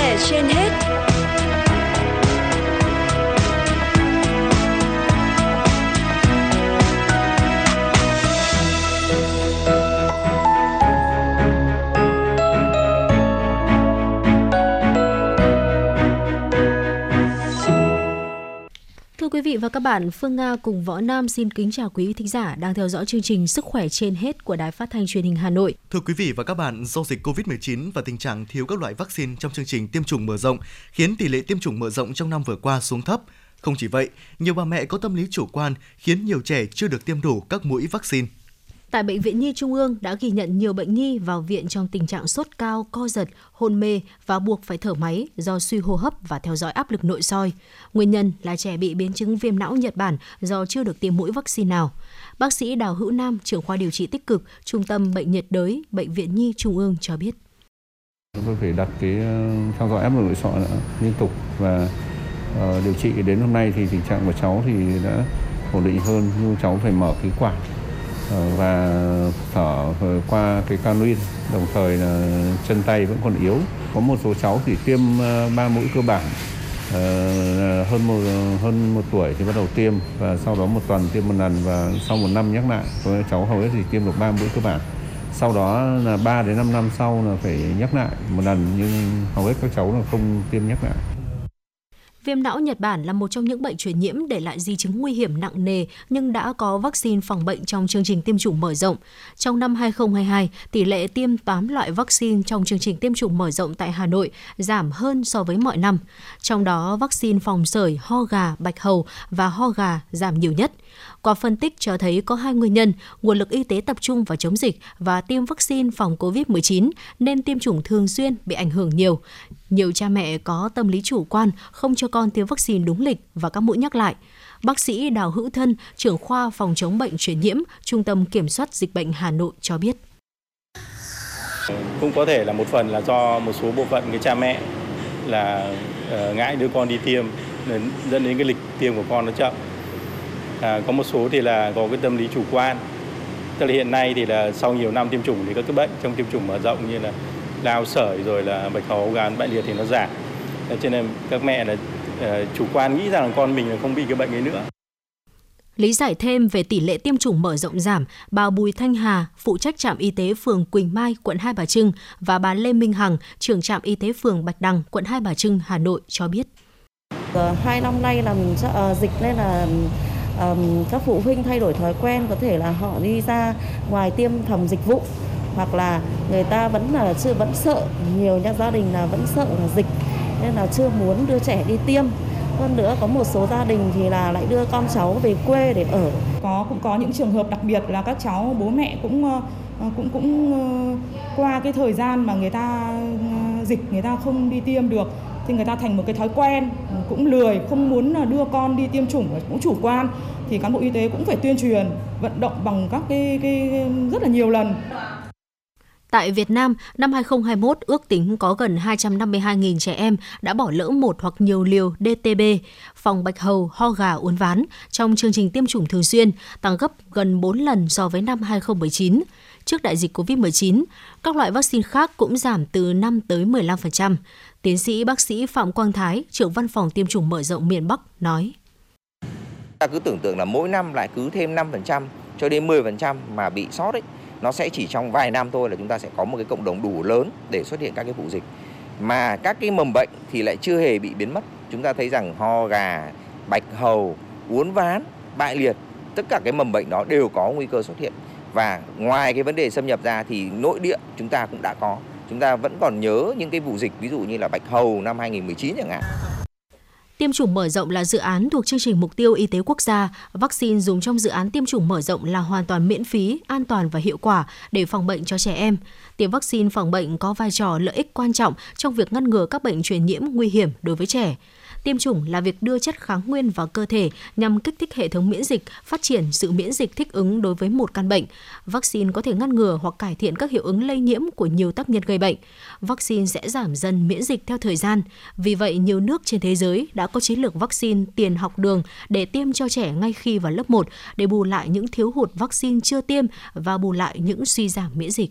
về trên hết. Thưa quý vị và các bạn, Phương Nga cùng Võ Nam xin kính chào quý thính giả đang theo dõi chương trình Sức khỏe trên hết của Đài Phát thanh Truyền hình Hà Nội. Thưa quý vị và các bạn, do dịch COVID-19 và tình trạng thiếu các loại vaccine trong chương trình tiêm chủng mở rộng khiến tỷ lệ tiêm chủng mở rộng trong năm vừa qua xuống thấp. Không chỉ vậy, nhiều bà mẹ có tâm lý chủ quan khiến nhiều trẻ chưa được tiêm đủ các mũi vaccine. Tại Bệnh viện Nhi Trung ương đã ghi nhận nhiều bệnh nhi vào viện trong tình trạng sốt cao, co giật, hôn mê và buộc phải thở máy do suy hô hấp và theo dõi áp lực nội soi. Nguyên nhân là trẻ bị biến chứng viêm não Nhật Bản do chưa được tiêm mũi vaccine nào. Bác sĩ Đào Hữu Nam, trưởng khoa điều trị tích cực, Trung tâm Bệnh nhiệt đới, Bệnh viện Nhi Trung ương cho biết. Chúng tôi phải đặt cái ờ, theo dõi áp lực nội soi liên tục và uh, điều trị đến hôm nay thì tình trạng của cháu thì đã ổn định hơn nhưng cháu phải mở khí quản Ờ, và thở qua cái canuin đồng thời là chân tay vẫn còn yếu. Có một số cháu thì tiêm ờ, ba mũi cơ bản ờ, hơn một hơn một tuổi thì bắt đầu tiêm và sau đó một tuần tiêm một lần và sau một năm nhắc lại. Với cháu hầu hết thì tiêm được ba mũi cơ bản. Sau đó là 3 đến 5 năm sau là phải nhắc lại một lần nhưng hầu hết các cháu là không tiêm nhắc lại. Viêm não Nhật Bản là một trong những bệnh truyền nhiễm để lại di chứng nguy hiểm nặng nề nhưng đã có vaccine phòng bệnh trong chương trình tiêm chủng mở rộng. Trong năm 2022, tỷ lệ tiêm 8 loại vaccine trong chương trình tiêm chủng mở rộng tại Hà Nội giảm hơn so với mọi năm. Trong đó, vaccine phòng sởi, ho gà, bạch hầu và ho gà giảm nhiều nhất. Qua phân tích cho thấy có hai nguyên nhân, nguồn lực y tế tập trung vào chống dịch và tiêm vaccine phòng COVID-19 nên tiêm chủng thường xuyên bị ảnh hưởng nhiều. Nhiều cha mẹ có tâm lý chủ quan không cho con tiêm vaccine đúng lịch và các mũi nhắc lại. Bác sĩ Đào Hữu Thân, trưởng khoa phòng chống bệnh truyền nhiễm, Trung tâm Kiểm soát Dịch bệnh Hà Nội cho biết. Cũng có thể là một phần là do một số bộ phận cái cha mẹ là ờ, ngại đưa con đi tiêm nên dẫn đến cái lịch tiêm của con nó chậm à, có một số thì là có cái tâm lý chủ quan. Tức là hiện nay thì là sau nhiều năm tiêm chủng thì các cái bệnh trong tiêm chủng mở rộng như là lao sởi rồi là bạch hầu gan bại liệt thì nó giảm. Cho nên các mẹ là uh, chủ quan nghĩ rằng là con mình là không bị cái bệnh ấy nữa. Lý giải thêm về tỷ lệ tiêm chủng mở rộng giảm, bà Bùi Thanh Hà, phụ trách trạm y tế phường Quỳnh Mai, quận Hai Bà Trưng và bà Lê Minh Hằng, trưởng trạm y tế phường Bạch Đằng, quận Hai Bà Trưng, Hà Nội cho biết. Hai năm nay làm dịch nên là um, các phụ huynh thay đổi thói quen có thể là họ đi ra ngoài tiêm phòng dịch vụ hoặc là người ta vẫn là chưa vẫn sợ nhiều nhà gia đình là vẫn sợ là dịch nên là chưa muốn đưa trẻ đi tiêm. Hơn nữa có một số gia đình thì là lại đưa con cháu về quê để ở. Có cũng có những trường hợp đặc biệt là các cháu bố mẹ cũng ờ, ờ, cũng cũng ờ, qua cái thời gian mà người ta dịch người ta không đi tiêm được thì người ta thành một cái thói quen cũng lười không muốn à, đưa con đi tiêm chủng cũng chủ quan thì cán bộ y tế cũng phải tuyên truyền vận động bằng các cái, cái rất là nhiều lần. Tại Việt Nam, năm 2021 ước tính có gần 252.000 trẻ em đã bỏ lỡ một hoặc nhiều liều DTB, phòng bạch hầu, ho gà, uốn ván trong chương trình tiêm chủng thường xuyên, tăng gấp gần 4 lần so với năm 2019. Trước đại dịch COVID-19, các loại vaccine khác cũng giảm từ 5 tới 15%. Tiến sĩ bác sĩ Phạm Quang Thái, trưởng văn phòng tiêm chủng mở rộng miền Bắc nói. Ta cứ tưởng tượng là mỗi năm lại cứ thêm 5% cho đến 10% mà bị sót ấy nó sẽ chỉ trong vài năm thôi là chúng ta sẽ có một cái cộng đồng đủ lớn để xuất hiện các cái vụ dịch. Mà các cái mầm bệnh thì lại chưa hề bị biến mất. Chúng ta thấy rằng ho, gà, bạch hầu, uốn ván, bại liệt, tất cả cái mầm bệnh đó đều có nguy cơ xuất hiện. Và ngoài cái vấn đề xâm nhập ra thì nội địa chúng ta cũng đã có. Chúng ta vẫn còn nhớ những cái vụ dịch, ví dụ như là bạch hầu năm 2019 chẳng hạn. Tiêm chủng mở rộng là dự án thuộc chương trình mục tiêu y tế quốc gia. Vaccine dùng trong dự án tiêm chủng mở rộng là hoàn toàn miễn phí, an toàn và hiệu quả để phòng bệnh cho trẻ em. Tiêm vaccine phòng bệnh có vai trò lợi ích quan trọng trong việc ngăn ngừa các bệnh truyền nhiễm nguy hiểm đối với trẻ. Tiêm chủng là việc đưa chất kháng nguyên vào cơ thể nhằm kích thích hệ thống miễn dịch, phát triển sự miễn dịch thích ứng đối với một căn bệnh. Vaccine có thể ngăn ngừa hoặc cải thiện các hiệu ứng lây nhiễm của nhiều tác nhân gây bệnh. Vaccine sẽ giảm dần miễn dịch theo thời gian. Vì vậy, nhiều nước trên thế giới đã có chiến lược vaccine tiền học đường để tiêm cho trẻ ngay khi vào lớp 1 để bù lại những thiếu hụt vaccine chưa tiêm và bù lại những suy giảm miễn dịch.